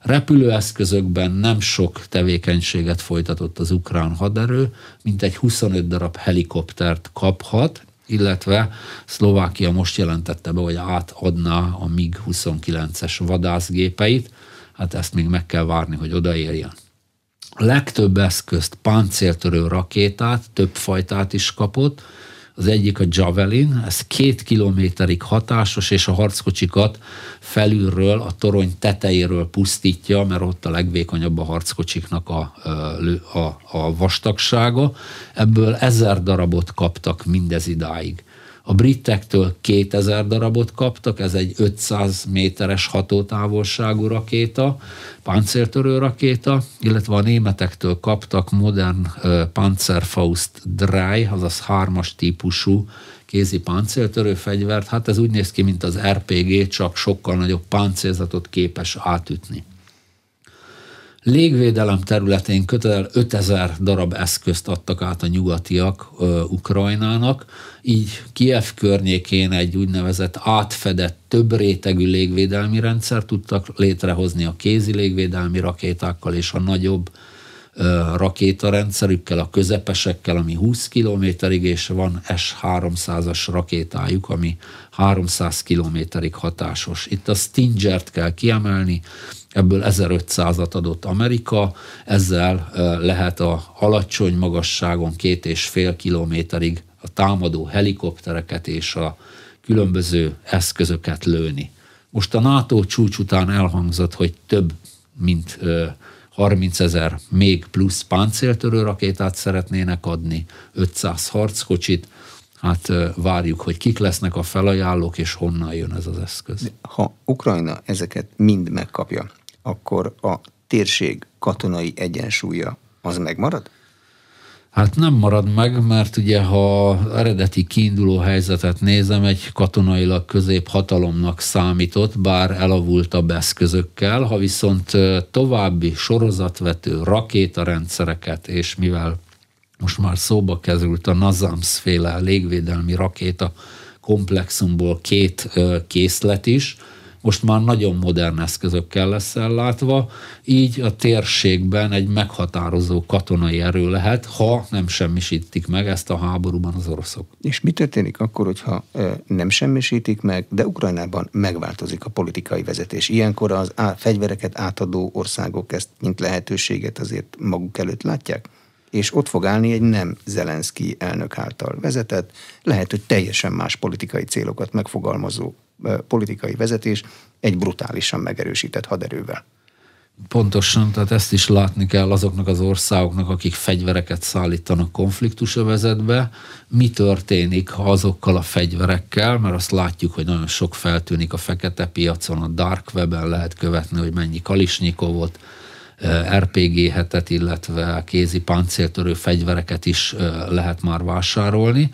Repülőeszközökben nem sok tevékenységet folytatott az ukrán haderő, mint egy 25 darab helikoptert kaphat, illetve Szlovákia most jelentette be, hogy átadná a MiG-29-es vadászgépeit, hát ezt még meg kell várni, hogy odaérjen. A legtöbb eszközt, páncéltörő rakétát, több fajtát is kapott, az egyik a Javelin, ez két kilométerig hatásos, és a harckocsikat felülről, a torony tetejéről pusztítja, mert ott a legvékonyabb a harckocsiknak a, a, a vastagsága. Ebből ezer darabot kaptak mindez idáig. A britektől 2000 darabot kaptak, ez egy 500 méteres hatótávolságú rakéta, páncéltörő rakéta, illetve a németektől kaptak modern uh, Panzerfaust 3, azaz hármas típusú kézi páncéltörő fegyvert. Hát ez úgy néz ki, mint az RPG, csak sokkal nagyobb páncélzatot képes átütni. Légvédelem területén közel 5000 darab eszközt adtak át a nyugatiak ö, Ukrajnának, így Kiev környékén egy úgynevezett átfedett, több rétegű légvédelmi rendszer tudtak létrehozni a kézi légvédelmi rakétákkal és a nagyobb ö, rakétarendszerükkel, a közepesekkel, ami 20 kilométerig, és van S-300-as rakétájuk, ami 300 kilométerig hatásos. Itt a Stingert kell kiemelni, ebből 1500-at adott Amerika, ezzel lehet a alacsony magasságon két és fél kilométerig a támadó helikoptereket és a különböző eszközöket lőni. Most a NATO csúcs után elhangzott, hogy több mint 30 ezer még plusz páncéltörő rakétát szeretnének adni, 500 harckocsit, hát várjuk, hogy kik lesznek a felajánlók, és honnan jön ez az eszköz. Ha Ukrajna ezeket mind megkapja, akkor a térség katonai egyensúlya az megmarad? Hát nem marad meg, mert ugye ha eredeti kiinduló helyzetet nézem, egy katonailag közép hatalomnak számított, bár elavultabb eszközökkel, ha viszont további sorozatvető rakétarendszereket, és mivel most már szóba került a Nazams féle légvédelmi rakéta komplexumból két készlet is, most már nagyon modern eszközökkel lesz ellátva, így a térségben egy meghatározó katonai erő lehet, ha nem semmisítik meg ezt a háborúban az oroszok. És mi történik akkor, hogyha nem semmisítik meg, de Ukrajnában megváltozik a politikai vezetés? Ilyenkor az á, fegyvereket átadó országok ezt mint lehetőséget azért maguk előtt látják? És ott fog állni egy nem Zelenszky elnök által vezetett, lehet, hogy teljesen más politikai célokat megfogalmazó politikai vezetés egy brutálisan megerősített haderővel. Pontosan, tehát ezt is látni kell azoknak az országoknak, akik fegyvereket szállítanak konfliktusövezetbe, mi történik azokkal a fegyverekkel, mert azt látjuk, hogy nagyon sok feltűnik a fekete piacon, a dark webben lehet követni, hogy mennyi kalisnyikovot, RPG hetet, illetve kézi páncéltörő fegyvereket is lehet már vásárolni,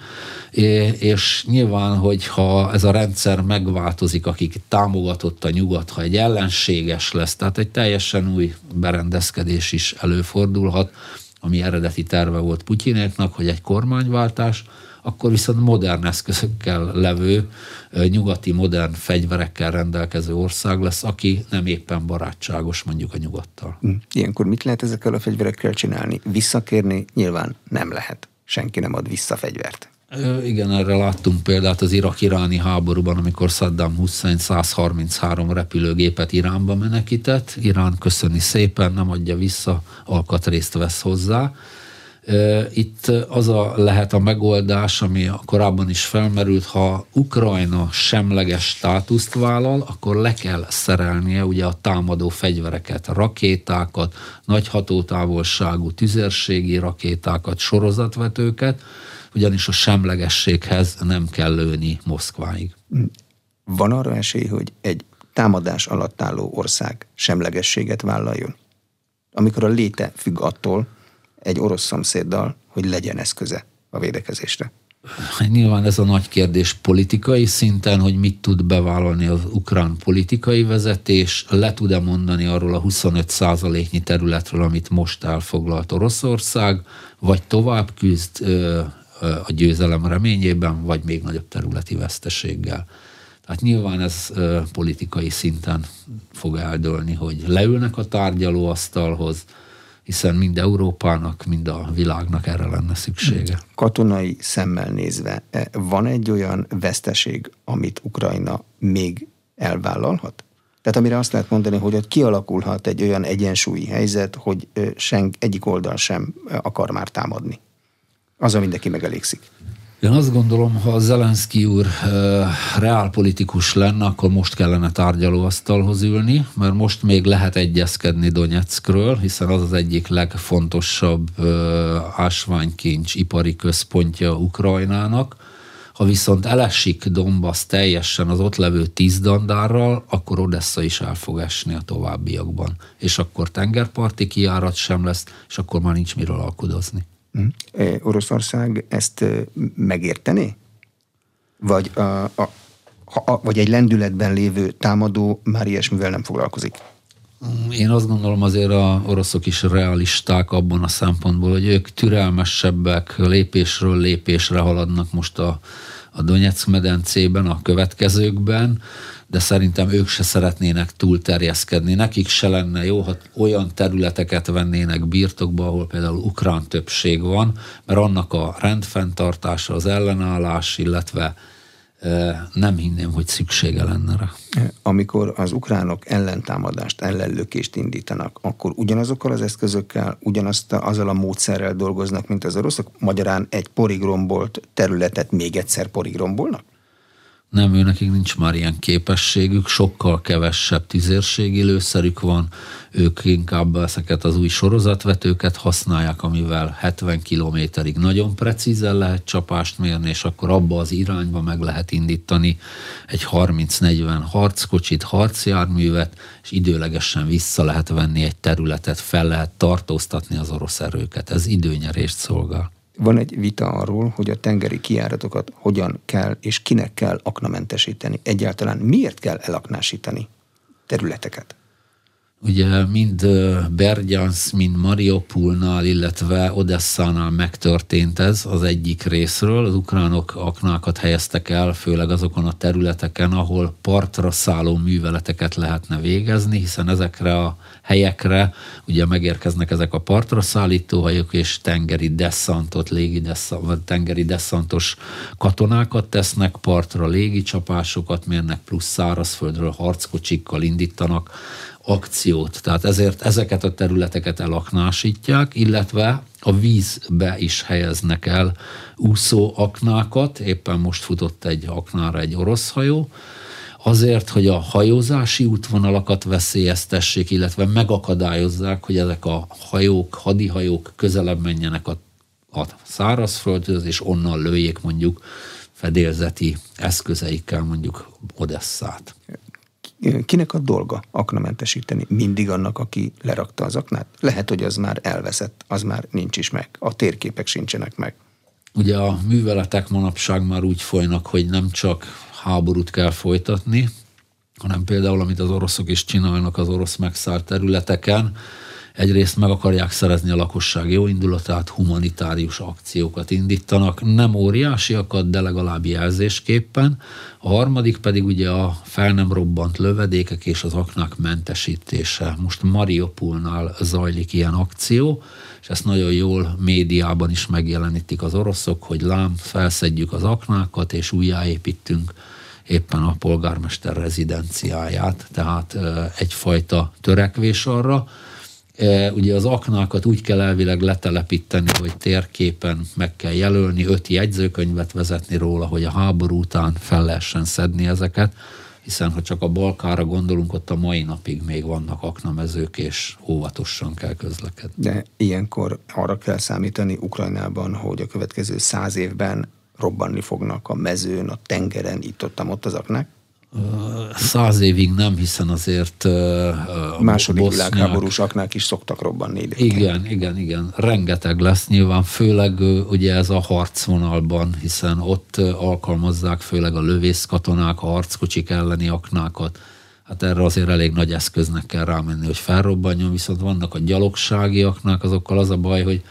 és nyilván, hogyha ez a rendszer megváltozik, akik támogatott a nyugat, ha egy ellenséges lesz, tehát egy teljesen új berendezkedés is előfordulhat, ami eredeti terve volt Putyinéknak, hogy egy kormányváltás, akkor viszont modern eszközökkel levő, nyugati modern fegyverekkel rendelkező ország lesz, aki nem éppen barátságos mondjuk a nyugattal. Hm. Ilyenkor mit lehet ezekkel a fegyverekkel csinálni? Visszakérni nyilván nem lehet. Senki nem ad vissza fegyvert. Igen, erre láttunk példát az irak-iráni háborúban, amikor Saddam Hussein 133 repülőgépet Iránba menekített. Irán köszöni szépen, nem adja vissza, alkatrészt vesz hozzá. Itt az a lehet a megoldás, ami korábban is felmerült, ha Ukrajna semleges státuszt vállal, akkor le kell szerelnie ugye a támadó fegyvereket, rakétákat, nagy hatótávolságú tüzérségi rakétákat, sorozatvetőket, ugyanis a semlegességhez nem kell lőni Moszkváig. Van arra esély, hogy egy támadás alatt álló ország semlegességet vállaljon? Amikor a léte függ attól, egy orosz szomszéddal, hogy legyen eszköze a védekezésre? Nyilván ez a nagy kérdés politikai szinten, hogy mit tud bevállalni az ukrán politikai vezetés, le tud-e mondani arról a 25 százaléknyi területről, amit most elfoglalt Oroszország, vagy tovább küzd a győzelem reményében, vagy még nagyobb területi veszteséggel. Tehát nyilván ez politikai szinten fog eldőlni, hogy leülnek a tárgyalóasztalhoz, hiszen mind Európának, mind a világnak erre lenne szüksége. Katonai szemmel nézve, e, van egy olyan veszteség, amit Ukrajna még elvállalhat? Tehát amire azt lehet mondani, hogy ott kialakulhat egy olyan egyensúlyi helyzet, hogy senk, egyik oldal sem akar már támadni. Az, mindenki megelégszik. Én azt gondolom, ha Zelenszky úr reálpolitikus lenne, akkor most kellene tárgyalóasztalhoz ülni, mert most még lehet egyezkedni Donetskről, hiszen az az egyik legfontosabb ásványkincs ipari központja Ukrajnának. Ha viszont elesik Donbass teljesen az ott levő tíz dandárral, akkor Odessa is el fog esni a továbbiakban. És akkor tengerparti kiárat sem lesz, és akkor már nincs miről alkudozni. Oroszország ezt megérteni? Vagy, a, a, a, vagy egy lendületben lévő támadó már ilyesmivel nem foglalkozik? Én azt gondolom azért a oroszok is realisták abban a szempontból, hogy ők türelmesebbek, lépésről lépésre haladnak most a, a Donetsk medencében, a következőkben, de szerintem ők se szeretnének túlterjeszkedni. Nekik se lenne jó, ha olyan területeket vennének birtokba, ahol például ukrán többség van, mert annak a rendfenntartása, az ellenállás, illetve nem hinném, hogy szüksége lenne rá. Amikor az ukránok ellentámadást, ellenlökést indítanak, akkor ugyanazokkal az eszközökkel, ugyanazt azzal a módszerrel dolgoznak, mint az oroszok? Magyarán egy porigrombolt területet még egyszer porigrombolnak? Nem, ő nekik nincs már ilyen képességük, sokkal kevesebb tüzérségi lőszerük van, ők inkább ezeket az új sorozatvetőket használják, amivel 70 kilométerig nagyon precízen lehet csapást mérni, és akkor abba az irányba meg lehet indítani egy 30-40 harckocsit, harcjárművet, és időlegesen vissza lehet venni egy területet, fel lehet tartóztatni az orosz erőket. Ez időnyerést szolgál. Van egy vita arról, hogy a tengeri kiáratokat hogyan kell és kinek kell aknamentesíteni. Egyáltalán miért kell elaknásítani területeket? Ugye mind Bergyansz, mind Mariupolnál, illetve Odesszánál megtörtént ez az egyik részről. Az ukránok aknákat helyeztek el, főleg azokon a területeken, ahol partra szálló műveleteket lehetne végezni, hiszen ezekre a helyekre ugye megérkeznek ezek a partra szállító hajók, és tengeri desszantot, légi desszant, tengeri desszantos katonákat tesznek, partra légi csapásokat mérnek, plusz szárazföldről harckocsikkal indítanak akciót. Tehát ezért ezeket a területeket elaknásítják, illetve a vízbe is helyeznek el úszó aknákat. Éppen most futott egy aknára egy orosz hajó, azért, hogy a hajózási útvonalakat veszélyeztessék, illetve megakadályozzák, hogy ezek a hajók, hadihajók közelebb menjenek a, a szárazföldhöz, és onnan lőjék mondjuk fedélzeti eszközeikkel mondjuk Odesszát kinek a dolga aknamentesíteni? Mindig annak, aki lerakta az aknát? Lehet, hogy az már elveszett, az már nincs is meg. A térképek sincsenek meg. Ugye a műveletek manapság már úgy folynak, hogy nem csak háborút kell folytatni, hanem például, amit az oroszok is csinálnak az orosz megszállt területeken, egyrészt meg akarják szerezni a lakosság jó indulatát, humanitárius akciókat indítanak, nem óriásiakat, de legalább jelzésképpen. A harmadik pedig ugye a fel nem robbant lövedékek és az aknák mentesítése. Most Mariupolnál zajlik ilyen akció, és ezt nagyon jól médiában is megjelenítik az oroszok, hogy lám, felszedjük az aknákat, és újjáépítünk éppen a polgármester rezidenciáját, tehát egyfajta törekvés arra, ugye az aknákat úgy kell elvileg letelepíteni, hogy térképen meg kell jelölni, öt jegyzőkönyvet vezetni róla, hogy a háború után fel lehessen szedni ezeket, hiszen ha csak a Balkára gondolunk, ott a mai napig még vannak aknamezők, és óvatosan kell közlekedni. De ilyenkor arra kell számítani Ukrajnában, hogy a következő száz évben robbanni fognak a mezőn, a tengeren, itt ott, ott az aknák? Száz évig nem, hiszen azért a második bosznyák, világháborús aknák is szoktak robbanni időként. Igen, igen, igen. Rengeteg lesz nyilván, főleg ugye ez a harcvonalban, hiszen ott alkalmazzák főleg a lövészkatonák, a harckocsik elleni aknákat. Hát erre azért elég nagy eszköznek kell rámenni, hogy felrobbanjon, viszont vannak a gyalogsági aknák, azokkal az a baj, hogy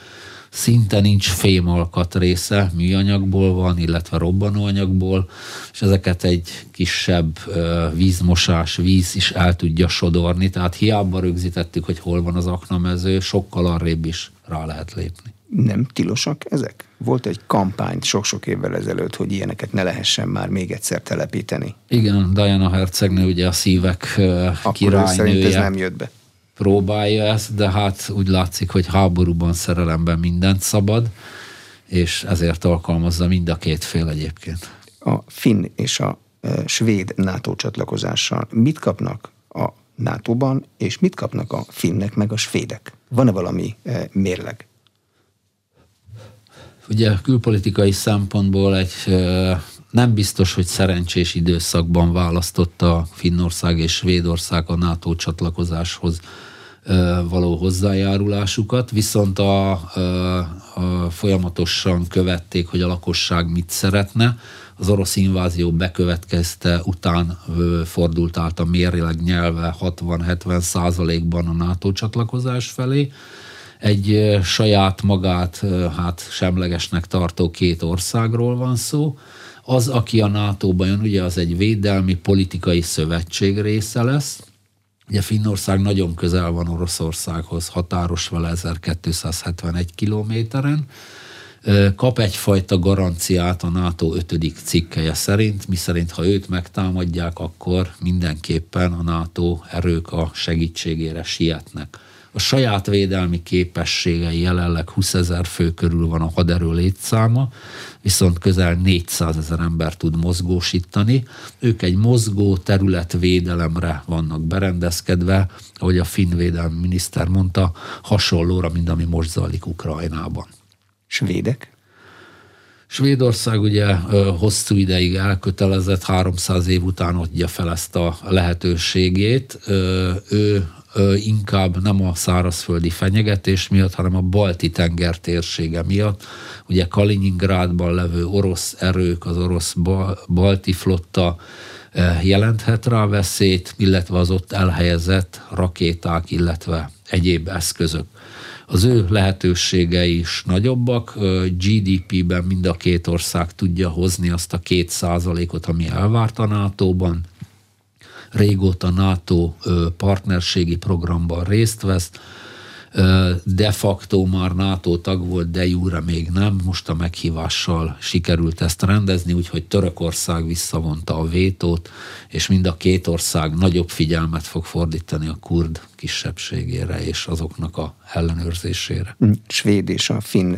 szinte nincs fémalkat része, műanyagból van, illetve robbanóanyagból, és ezeket egy kisebb vízmosás, víz is el tudja sodorni, tehát hiába rögzítettük, hogy hol van az aknamező, sokkal arrébb is rá lehet lépni. Nem tilosak ezek? Volt egy kampány sok-sok évvel ezelőtt, hogy ilyeneket ne lehessen már még egyszer telepíteni. Igen, Diana Hercegnő ugye a szívek Akkor királynője. szerint ez nem jött be próbálja ezt, de hát úgy látszik, hogy háborúban, szerelemben mindent szabad, és ezért alkalmazza mind a két fél egyébként. A finn és a e, svéd NATO csatlakozással mit kapnak a NATO-ban, és mit kapnak a finnek meg a svédek? Van-e valami e, mérleg? Ugye külpolitikai szempontból egy e, nem biztos, hogy szerencsés időszakban választotta Finnország és Svédország a NATO csatlakozáshoz való hozzájárulásukat, viszont a, a, folyamatosan követték, hogy a lakosság mit szeretne. Az orosz invázió bekövetkezte után fordult át a mérleg nyelve 60-70 százalékban a NATO csatlakozás felé. Egy saját magát hát semlegesnek tartó két országról van szó. Az, aki a NATO-ban jön, ugye az egy védelmi politikai szövetség része lesz, Ugye Finnország nagyon közel van Oroszországhoz, határos vele 1271 kilométeren, kap egyfajta garanciát a NATO 5. cikkeje szerint, miszerint ha őt megtámadják, akkor mindenképpen a NATO erők a segítségére sietnek. A saját védelmi képességei jelenleg 20 ezer fő körül van a haderő létszáma, viszont közel 400 ezer ember tud mozgósítani. Ők egy mozgó területvédelemre vannak berendezkedve, ahogy a finn védelmi miniszter mondta, hasonlóra, mint ami most zajlik Ukrajnában. Svédek? Svédország ugye hosszú ideig elkötelezett, 300 év után adja fel ezt a lehetőségét. Ő inkább nem a szárazföldi fenyegetés miatt, hanem a balti tenger térsége miatt. Ugye Kaliningrádban levő orosz erők, az orosz balti flotta jelenthet rá veszélyt, illetve az ott elhelyezett rakéták, illetve egyéb eszközök. Az ő lehetőségei is nagyobbak, GDP-ben mind a két ország tudja hozni azt a két százalékot, ami elvárt a NATO-ban. Régóta NATO partnerségi programban részt vesz, de facto már NATO tag volt, de júra még nem. Most a meghívással sikerült ezt rendezni, úgyhogy Törökország visszavonta a vétót, és mind a két ország nagyobb figyelmet fog fordítani a kurd kisebbségére és azoknak a ellenőrzésére. Hm, Svéd és a finn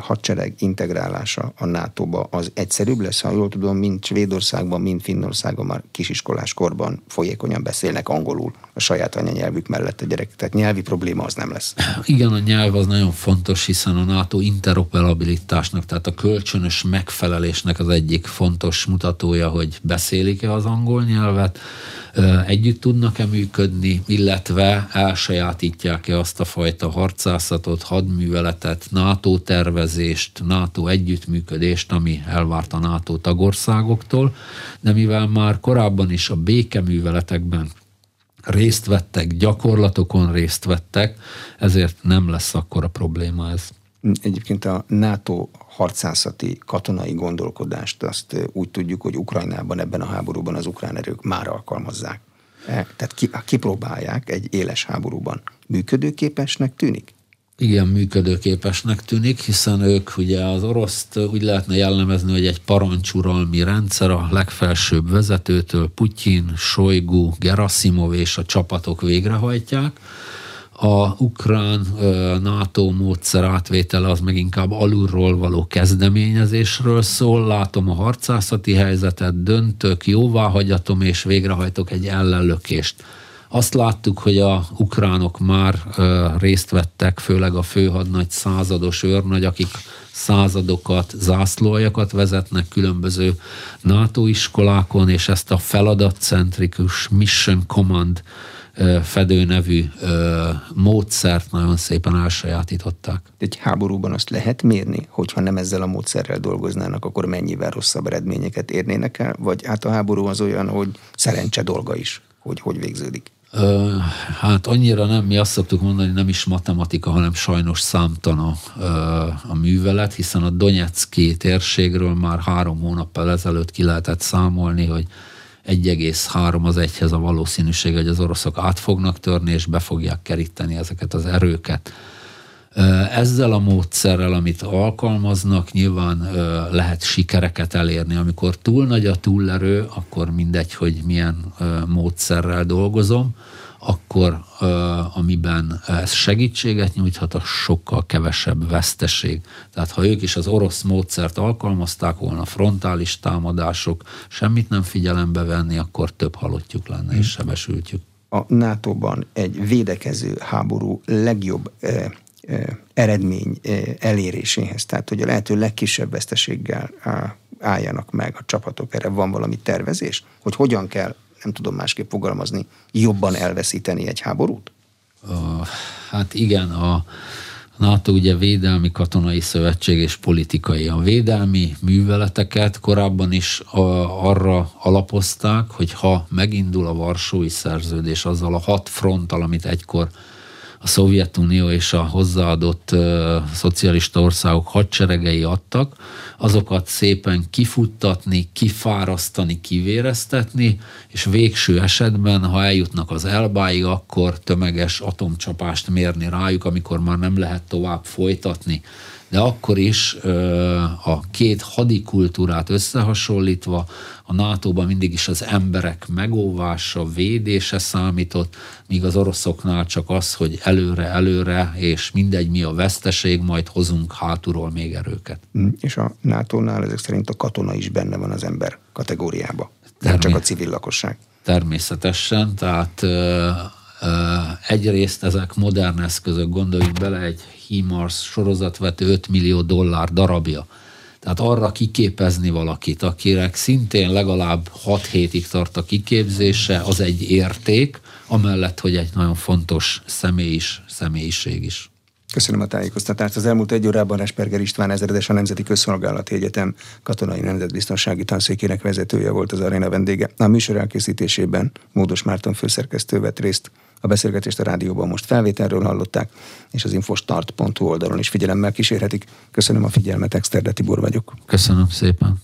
hadsereg integrálása a NATO-ba az egyszerűbb lesz, ha jól tudom, mint Svédországban, mint Finnországban már kisiskolás korban folyékonyan beszélnek angolul a saját anyanyelvük mellett a gyerek. Tehát nyelvi probléma az nem lesz. Igen, a nyelv az nagyon fontos, hiszen a NATO interoperabilitásnak, tehát a kölcsönös megfelelésnek az egyik fontos mutatója, hogy beszélik-e az angol nyelvet, együtt tudnak-e működni, illetve elsajátítják-e azt a fajta harcászatot, hadműveletet, NATO tervezést, NATO együttműködést, ami elvárt a NATO tagországoktól, de mivel már korábban is a békeműveletekben részt vettek, gyakorlatokon részt vettek, ezért nem lesz akkor a probléma ez. Egyébként a NATO harcászati, katonai gondolkodást azt úgy tudjuk, hogy Ukrajnában ebben a háborúban az ukrán erők már alkalmazzák. E, tehát ki, kipróbálják egy éles háborúban. Működőképesnek tűnik? Igen, működőképesnek tűnik, hiszen ők ugye az oroszt úgy lehetne jellemezni, hogy egy parancsuralmi rendszer a legfelsőbb vezetőtől Putyin, Sojgu, Gerasimov és a csapatok végrehajtják a ukrán NATO módszer átvétele az meg inkább alulról való kezdeményezésről szól. Látom a harcászati helyzetet, döntök, jóváhagyatom és végrehajtok egy ellenlökést. Azt láttuk, hogy a ukránok már részt vettek, főleg a főhadnagy százados őrnagy, akik századokat, zászlóajakat vezetnek különböző NATO iskolákon, és ezt a feladatcentrikus Mission Command fedő nevű módszert nagyon szépen elsajátították. Egy háborúban azt lehet mérni, hogyha nem ezzel a módszerrel dolgoznának, akkor mennyivel rosszabb eredményeket érnének el? Vagy hát a háború az olyan, hogy szerencse dolga is, hogy hogy végződik? Hát annyira nem, mi azt szoktuk mondani, nem is matematika, hanem sajnos számtana a művelet, hiszen a Donetszki térségről már három hónappal ezelőtt ki lehetett számolni, hogy 1,3 az egyhez a valószínűség, hogy az oroszok át fognak törni, és be fogják keríteni ezeket az erőket. Ezzel a módszerrel, amit alkalmaznak, nyilván lehet sikereket elérni. Amikor túl nagy a túlerő, akkor mindegy, hogy milyen módszerrel dolgozom akkor amiben ez segítséget nyújthat, a sokkal kevesebb veszteség. Tehát ha ők is az orosz módszert alkalmazták volna, frontális támadások, semmit nem figyelembe venni, akkor több halottjuk lenne és hmm. sebesültjük. A NATO-ban egy védekező háború legjobb eredmény eléréséhez, tehát hogy a lehető legkisebb veszteséggel álljanak meg a csapatok. Erre van valami tervezés? Hogy hogyan kell nem tudom másképp fogalmazni, jobban elveszíteni egy háborút? Uh, hát igen, a NATO ugye védelmi katonai szövetség és politikai. A védelmi műveleteket korábban is a, arra alapozták, hogy ha megindul a Varsói szerződés azzal a hat fronttal, amit egykor a Szovjetunió és a hozzáadott uh, szocialista országok hadseregei adtak, azokat szépen kifuttatni, kifárasztani, kivéreztetni, és végső esetben, ha eljutnak az elbáig, akkor tömeges atomcsapást mérni rájuk, amikor már nem lehet tovább folytatni de akkor is a két hadikultúrát összehasonlítva a NATO-ban mindig is az emberek megóvása, védése számított, míg az oroszoknál csak az, hogy előre-előre, és mindegy mi a veszteség, majd hozunk hátulról még erőket. Mm, és a NATO-nál ezek szerint a katona is benne van az ember kategóriába, nem csak a civil lakosság. Természetesen, tehát egyrészt ezek modern eszközök, gondoljunk bele egy HIMARS sorozatvető 5 millió dollár darabja. Tehát arra kiképezni valakit, akinek szintén legalább 6 hétig tart a kiképzése, az egy érték, amellett, hogy egy nagyon fontos személy is, személyiség is. Köszönöm a tájékoztatást. Az elmúlt egy órában Esperger István ezredes a Nemzeti Közszolgálati Egyetem katonai nemzetbiztonsági tanszékének vezetője volt az aréna vendége. A műsor elkészítésében Módos Márton főszerkesztő vett részt. A beszélgetést a rádióban most felvételről hallották, és az infostart.hu oldalon is figyelemmel kísérhetik. Köszönöm a figyelmet, Exterde Tibor vagyok. Köszönöm szépen.